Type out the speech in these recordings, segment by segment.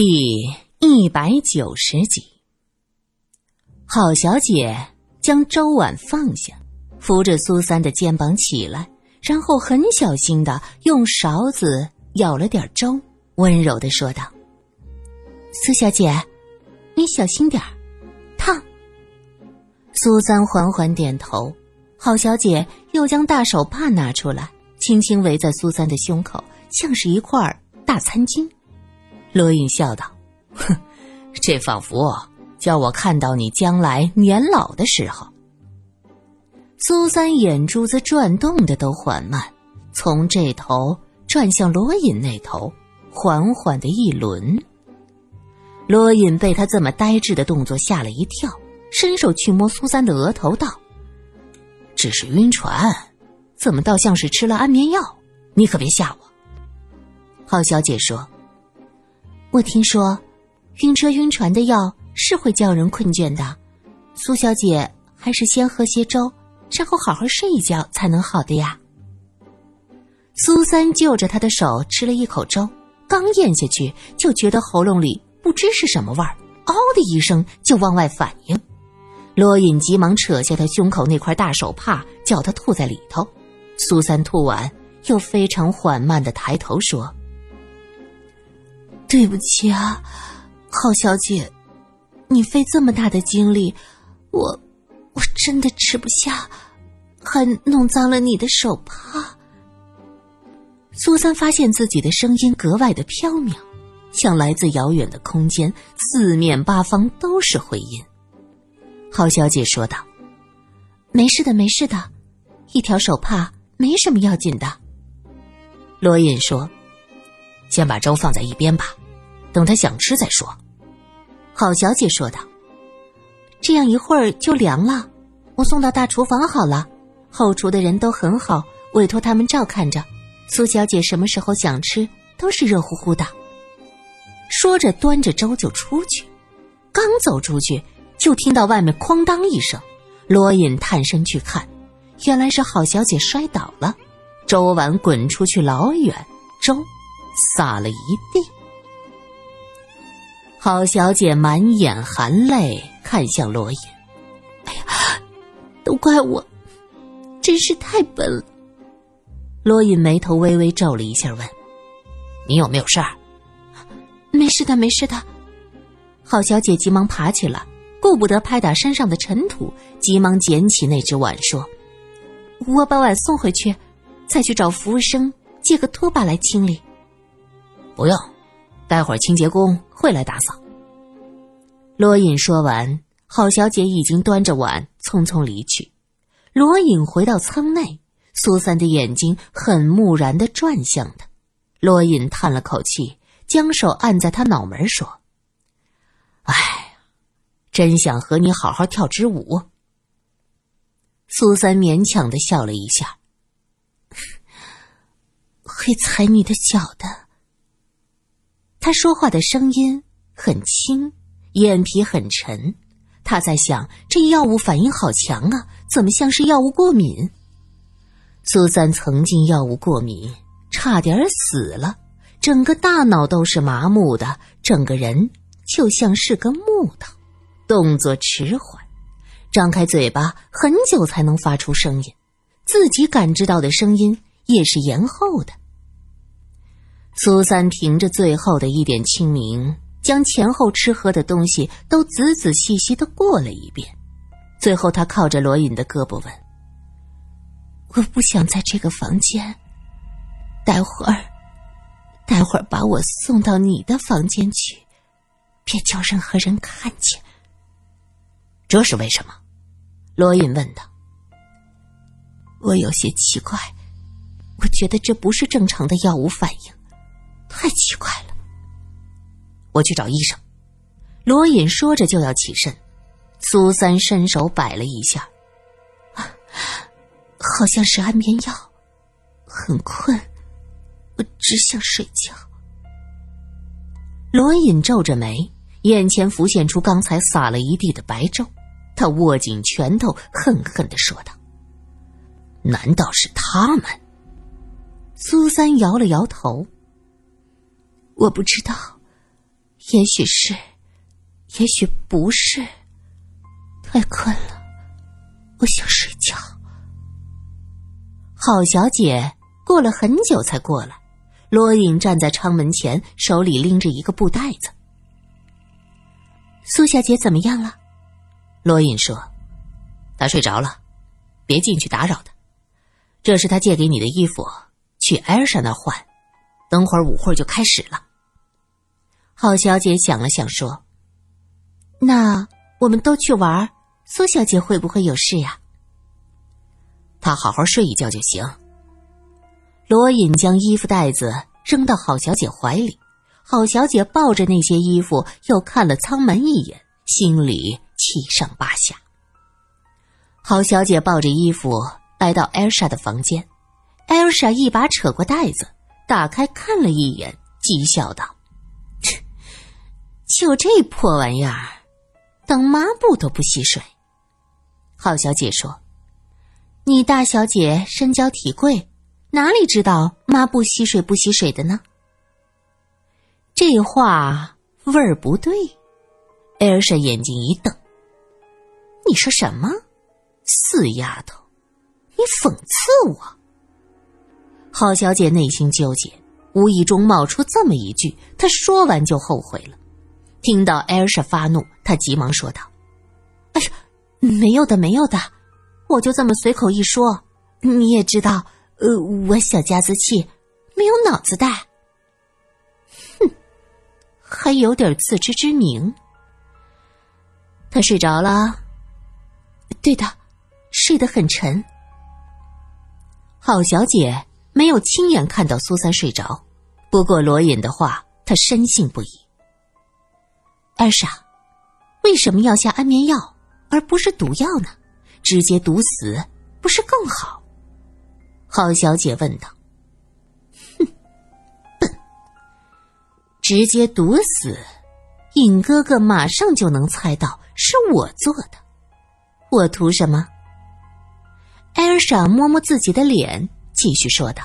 第一百九十集，郝小姐将粥碗放下，扶着苏三的肩膀起来，然后很小心的用勺子舀了点粥，温柔的说道：“苏小姐，你小心点，烫。”苏三缓缓点头，郝小姐又将大手帕拿出来，轻轻围在苏三的胸口，像是一块大餐巾。罗隐笑道：“哼，这仿佛叫我看到你将来年老的时候。”苏三眼珠子转动的都缓慢，从这头转向罗隐那头，缓缓的一轮。罗隐被他这么呆滞的动作吓了一跳，伸手去摸苏三的额头，道：“只是晕船，怎么倒像是吃了安眠药？你可别吓我。”郝小姐说。我听说，晕车晕船的药是会叫人困倦的。苏小姐还是先喝些粥，然后好好睡一觉才能好的呀。苏三就着他的手吃了一口粥，刚咽下去，就觉得喉咙里不知是什么味儿，嗷的一声就往外反应。罗隐急忙扯下他胸口那块大手帕，叫他吐在里头。苏三吐完，又非常缓慢的抬头说。对不起啊，郝小姐，你费这么大的精力，我我真的吃不下，还弄脏了你的手帕。苏三发现自己的声音格外的飘渺，像来自遥远的空间，四面八方都是回音。郝小姐说道：“没事的，没事的，一条手帕没什么要紧的。”罗隐说。先把粥放在一边吧，等他想吃再说。”郝小姐说道。“这样一会儿就凉了，我送到大厨房好了。后厨的人都很好，委托他们照看着。苏小姐什么时候想吃，都是热乎乎的。”说着，端着粥就出去。刚走出去，就听到外面哐当一声。罗隐探身去看，原来是郝小姐摔倒了，粥碗滚出去老远，粥。洒了一地，郝小姐满眼含泪看向罗隐：“哎呀，都怪我，真是太笨了。”罗隐眉头微微皱了一下，问：“你有没有事儿？”“没事的，没事的。”郝小姐急忙爬起来，顾不得拍打身上的尘土，急忙捡起那只碗说：“我把碗送回去，再去找服务生借个拖把来清理。”不用，待会儿清洁工会来打扫。罗隐说完，郝小姐已经端着碗匆匆离去。罗隐回到舱内，苏三的眼睛很木然的转向他。罗隐叹了口气，将手按在他脑门说：“哎，真想和你好好跳支舞。”苏三勉强的笑了一下：“会踩你的脚的。”他说话的声音很轻，眼皮很沉。他在想，这药物反应好强啊，怎么像是药物过敏？苏三曾经药物过敏，差点死了，整个大脑都是麻木的，整个人就像是个木头，动作迟缓，张开嘴巴很久才能发出声音，自己感知到的声音也是延后的。苏三凭着最后的一点清明，将前后吃喝的东西都仔仔细细的过了一遍。最后，他靠着罗隐的胳膊问：“我不想在这个房间，待会儿，待会儿把我送到你的房间去，别叫任何人看见。”这是为什么？罗隐问道。我有些奇怪，我觉得这不是正常的药物反应。太奇怪了，我去找医生。罗隐说着就要起身，苏三伸手摆了一下，啊，好像是安眠药。很困，我只想睡觉。罗隐皱着眉，眼前浮现出刚才洒了一地的白粥，他握紧拳头，恨恨的说道：“难道是他们？”苏三摇了摇头。我不知道，也许是，也许不是。太困了，我想睡觉。郝小姐过了很久才过来，罗隐站在窗门前，手里拎着一个布袋子。苏小姐怎么样了？罗隐说：“她睡着了，别进去打扰她。这是她借给你的衣服，去艾尔莎那换。等会儿舞会就开始了。”郝小姐想了想说：“那我们都去玩，苏小姐会不会有事呀？”她好好睡一觉就行。罗隐将衣服袋子扔到郝小姐怀里，郝小姐抱着那些衣服，又看了舱门一眼，心里七上八下。郝小姐抱着衣服来到艾莎的房间，艾莎一把扯过袋子，打开看了一眼，讥笑道：“就这破玩意儿，当抹布都不吸水。”郝小姐说。你大小姐身娇体贵，哪里知道抹布吸水不吸水的呢？这话味儿不对。艾尔莎眼睛一瞪：“你说什么？死丫头，你讽刺我？”郝小姐内心纠结，无意中冒出这么一句，她说完就后悔了。听到艾尔莎发怒，她急忙说道：“哎呀，没有的，没有的。”我就这么随口一说，你也知道，呃，我小家子气，没有脑子的。哼，还有点自知之明。他睡着了，对的，睡得很沉。郝小姐没有亲眼看到苏三睡着，不过罗隐的话，她深信不疑。二傻，为什么要下安眠药，而不是毒药呢？直接毒死不是更好？郝小姐问道。哼，笨！直接毒死，尹哥哥马上就能猜到是我做的。我图什么？艾尔莎摸摸自己的脸，继续说道：“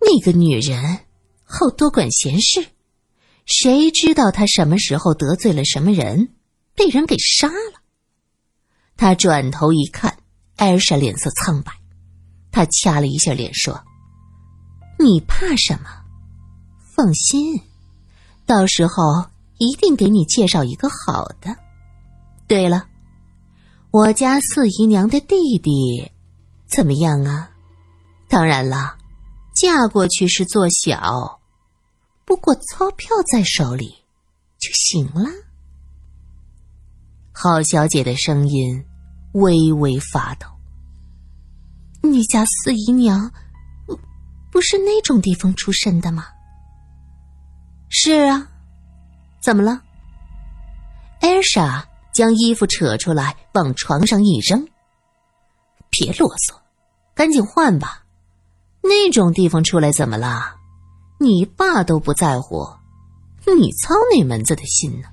那个女人好多管闲事，谁知道他什么时候得罪了什么人，被人给杀了。”他转头一看，艾尔莎脸色苍白，他掐了一下脸说：“你怕什么？放心，到时候一定给你介绍一个好的。对了，我家四姨娘的弟弟怎么样啊？当然了，嫁过去是做小，不过钞票在手里就行了。”郝小姐的声音。微微发抖。你家四姨娘，不不是那种地方出身的吗？是啊，怎么了？艾莎将衣服扯出来往床上一扔。别啰嗦，赶紧换吧。那种地方出来怎么了？你爸都不在乎，你操哪门子的心呢？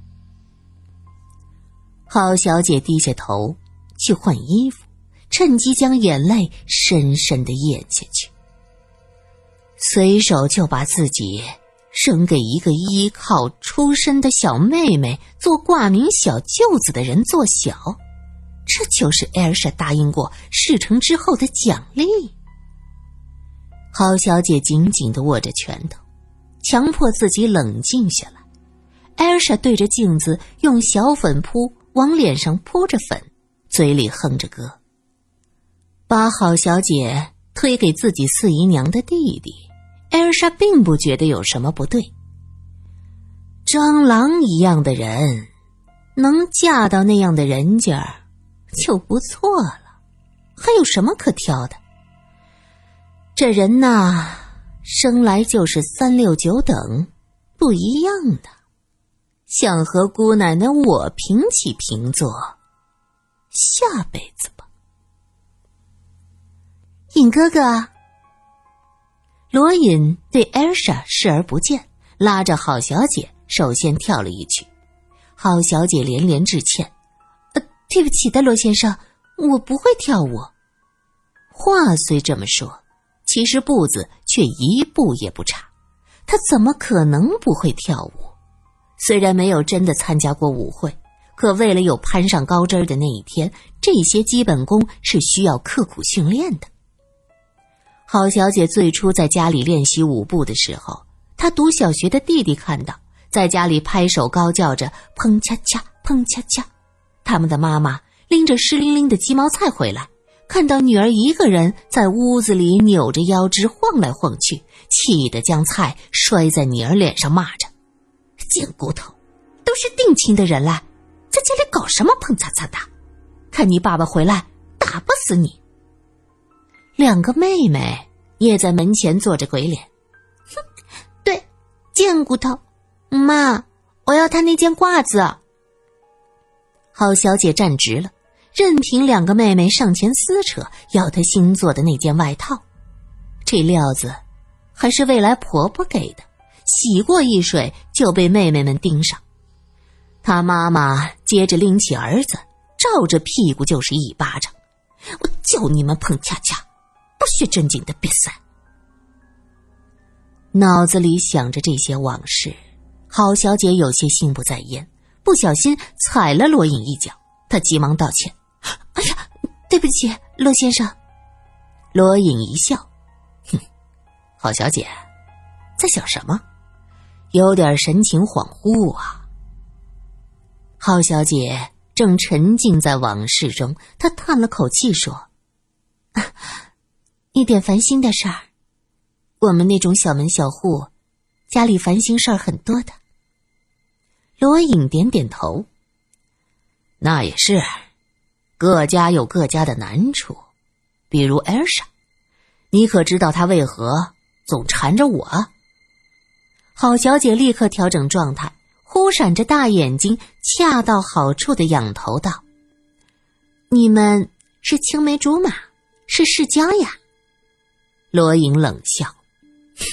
郝小姐低下头。去换衣服，趁机将眼泪深深的咽下去，随手就把自己扔给一个依靠出身的小妹妹做挂名小舅子的人做小，这就是艾尔莎答应过事成之后的奖励。郝小姐紧紧的握着拳头，强迫自己冷静下来。艾尔莎对着镜子用小粉扑往脸上扑着粉。嘴里哼着歌，把郝小姐推给自己四姨娘的弟弟艾尔莎，并不觉得有什么不对。蟑螂一样的人，能嫁到那样的人家就不错了，还有什么可挑的？这人呐，生来就是三六九等，不一样的，想和姑奶奶我平起平坐。下辈子吧，尹哥哥。罗隐对艾莎视而不见，拉着郝小姐首先跳了一曲。郝小姐连连致歉：“呃，对不起的，罗先生，我不会跳舞。”话虽这么说，其实步子却一步也不差。她怎么可能不会跳舞？虽然没有真的参加过舞会，可为了有攀上高枝儿的那一天，这些基本功是需要刻苦训练的。郝小姐最初在家里练习舞步的时候，她读小学的弟弟看到，在家里拍手高叫着“砰恰恰，砰恰恰”，他们的妈妈拎着湿淋淋的鸡毛菜回来。看到女儿一个人在屋子里扭着腰肢晃来晃去，气得将菜摔在女儿脸上，骂着：“贱骨头，都是定亲的人了，在家里搞什么碰擦擦的？看你爸爸回来，打不死你！”两个妹妹也在门前做着鬼脸，哼，对，贱骨头，妈，我要他那件褂子。郝小姐站直了。任凭两个妹妹上前撕扯，要她新做的那件外套，这料子还是未来婆婆给的，洗过一水就被妹妹们盯上。她妈妈接着拎起儿子，照着屁股就是一巴掌。我叫你们碰恰恰，不学正经的比赛。脑子里想着这些往事，郝小姐有些心不在焉，不小心踩了罗隐一脚，她急忙道歉。哎呀，对不起，罗先生。罗隐一笑，哼，郝小姐，在想什么？有点神情恍惚啊。郝小姐正沉浸在往事中，她叹了口气说：“一点烦心的事儿。我们那种小门小户，家里烦心事儿很多的。”罗隐点点头，那也是。各家有各家的难处，比如艾莎，你可知道她为何总缠着我？郝小姐立刻调整状态，忽闪着大眼睛，恰到好处的仰头道：“你们是青梅竹马，是世交呀？”罗莹冷笑：“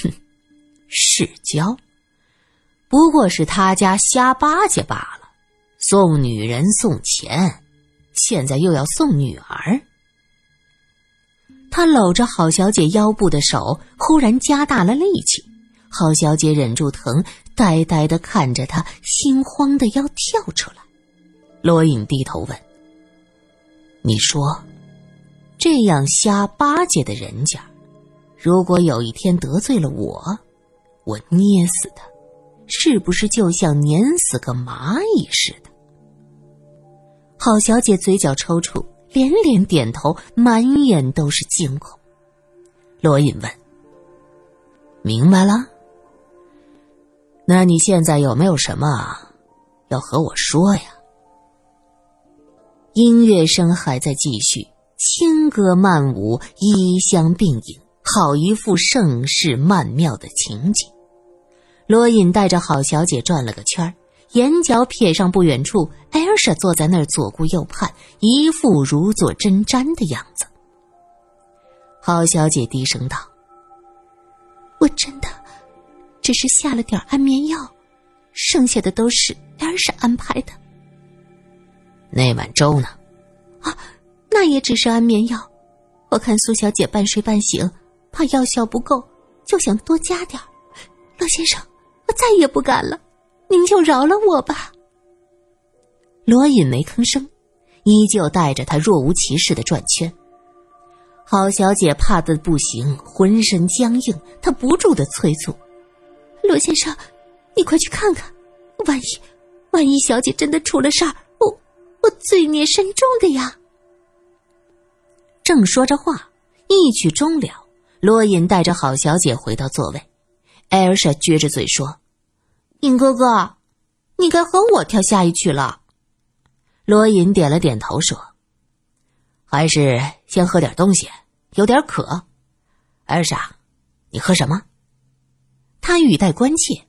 哼，世交，不过是他家瞎巴结罢了，送女人送钱。”现在又要送女儿，他搂着郝小姐腰部的手忽然加大了力气，郝小姐忍住疼，呆呆的看着他，心慌的要跳出来。罗隐低头问：“你说，这样瞎巴结的人家，如果有一天得罪了我，我捏死他，是不是就像碾死个蚂蚁似的？”郝小姐嘴角抽搐，连连点头，满眼都是惊恐。罗隐问：“明白了？那你现在有没有什么要和我说呀？”音乐声还在继续，轻歌曼舞，衣香并影，好一副盛世曼妙的情景。罗隐带着郝小姐转了个圈儿。眼角瞥上不远处，艾尔莎坐在那儿左顾右盼，一副如坐针毡的样子。郝小姐低声道：“我真的只是下了点安眠药，剩下的都是艾尔莎安排的。那碗粥呢？啊，那也只是安眠药。我看苏小姐半睡半醒，怕药效不够，就想多加点乐先生，我再也不敢了。”您就饶了我吧。罗隐没吭声，依旧带着他若无其事的转圈。郝小姐怕的不行，浑身僵硬，她不住的催促：“罗先生，你快去看看，万一万一小姐真的出了事儿，我我罪孽深重的呀。”正说着话，一曲终了，罗隐带着郝小姐回到座位，艾尔莎撅着嘴说。尹哥哥，你该和我跳下一曲了。罗隐点了点头，说：“还是先喝点东西，有点渴。”艾尔莎，你喝什么？他语带关切。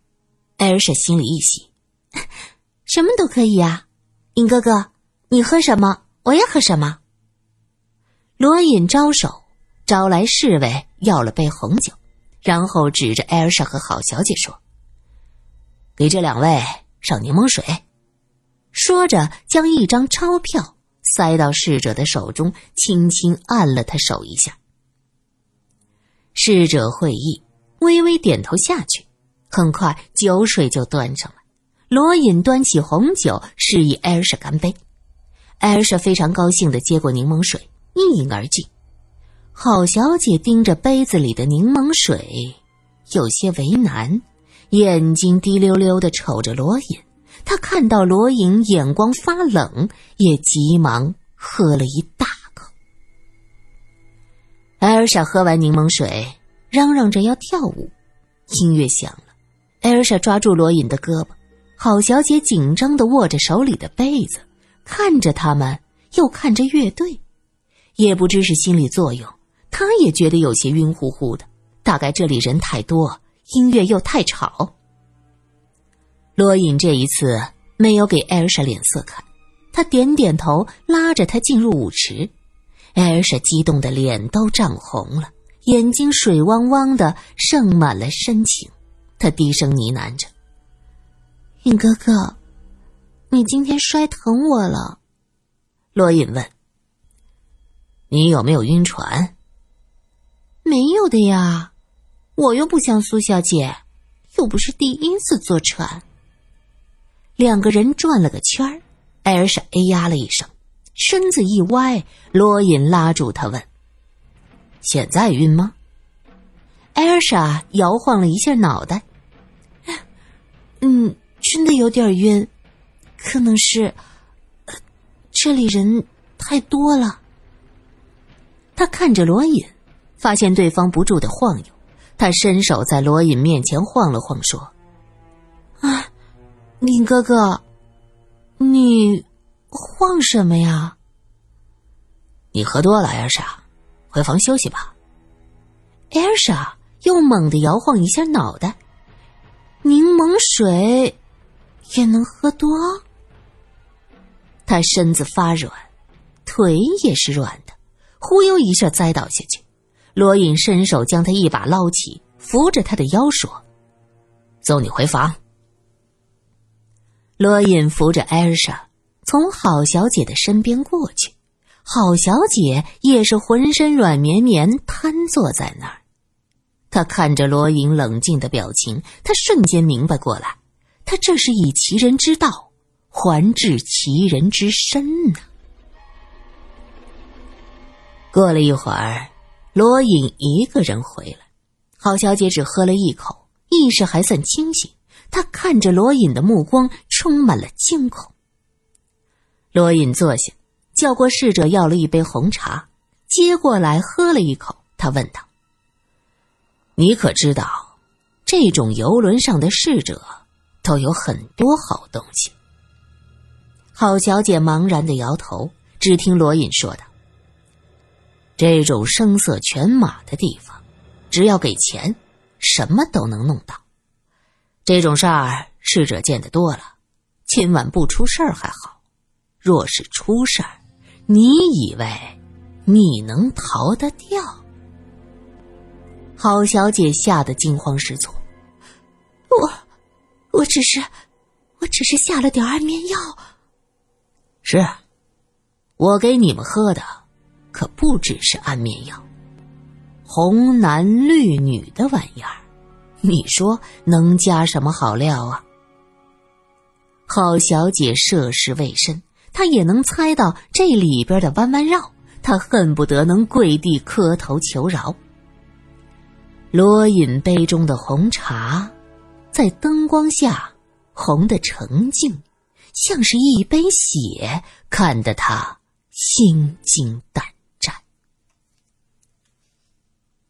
艾尔莎心里一喜，什么都可以啊。尹哥哥，你喝什么，我也喝什么。罗隐招手，招来侍卫要了杯红酒，然后指着艾尔莎和郝小姐说。给这两位上柠檬水，说着，将一张钞票塞到侍者的手中，轻轻按了他手一下。侍者会意，微微点头下去。很快，酒水就端上来。罗隐端起红酒，示意艾尔莎干杯。艾尔莎非常高兴的接过柠檬水，一饮而尽。好小姐盯着杯子里的柠檬水，有些为难，眼睛滴溜溜的瞅着罗隐。他看到罗隐眼光发冷，也急忙喝了一大口。艾尔莎喝完柠檬水，嚷嚷着要跳舞。音乐响了，艾尔莎抓住罗隐的胳膊，郝小姐紧张的握着手里的被子，看着他们，又看着乐队，也不知是心理作用。他也觉得有些晕乎乎的，大概这里人太多，音乐又太吵。罗隐这一次没有给艾尔莎脸色看，他点点头，拉着她进入舞池。艾尔莎激动的脸都涨红了，眼睛水汪汪的，盛满了深情。他低声呢喃着：“尹哥哥，你今天摔疼我了。”罗隐问：“你有没有晕船？”没有的呀，我又不像苏小姐，又不是第一次坐船。两个人转了个圈儿，艾尔莎哎呀了一声，身子一歪，罗隐拉住她问：“现在晕吗？”艾尔莎摇晃了一下脑袋，“嗯，真的有点晕，可能是这里人太多了。”他看着罗隐。发现对方不住的晃悠，他伸手在罗隐面前晃了晃，说：“啊，林哥哥，你晃什么呀？你喝多了，艾尔莎，回房休息吧。”艾尔莎又猛地摇晃一下脑袋：“柠檬水也能喝多？”他身子发软，腿也是软的，忽悠一下栽倒下去。罗隐伸手将他一把捞起，扶着他的腰说：“送你回房。”罗隐扶着艾尔莎从郝小姐的身边过去，郝小姐也是浑身软绵绵瘫坐在那儿。他看着罗隐冷静的表情，他瞬间明白过来，他这是以其人之道还治其人之身呢。过了一会儿。罗隐一个人回来，郝小姐只喝了一口，意识还算清醒。她看着罗隐的目光充满了惊恐。罗隐坐下，叫过侍者要了一杯红茶，接过来喝了一口。他问道：“你可知道，这种游轮上的侍者都有很多好东西？”郝小姐茫然的摇头，只听罗隐说道。这种声色犬马的地方，只要给钱，什么都能弄到。这种事儿，逝者见得多了，今晚不出事儿还好，若是出事儿，你以为你能逃得掉？郝小姐吓得惊慌失措。我，我只是，我只是下了点安眠药。是，我给你们喝的。可不只是安眠药，红男绿女的玩意儿，你说能加什么好料啊？郝小姐涉世未深，她也能猜到这里边的弯弯绕，她恨不得能跪地磕头求饶。罗隐杯中的红茶，在灯光下红的澄净，像是一杯血，看得他心惊胆。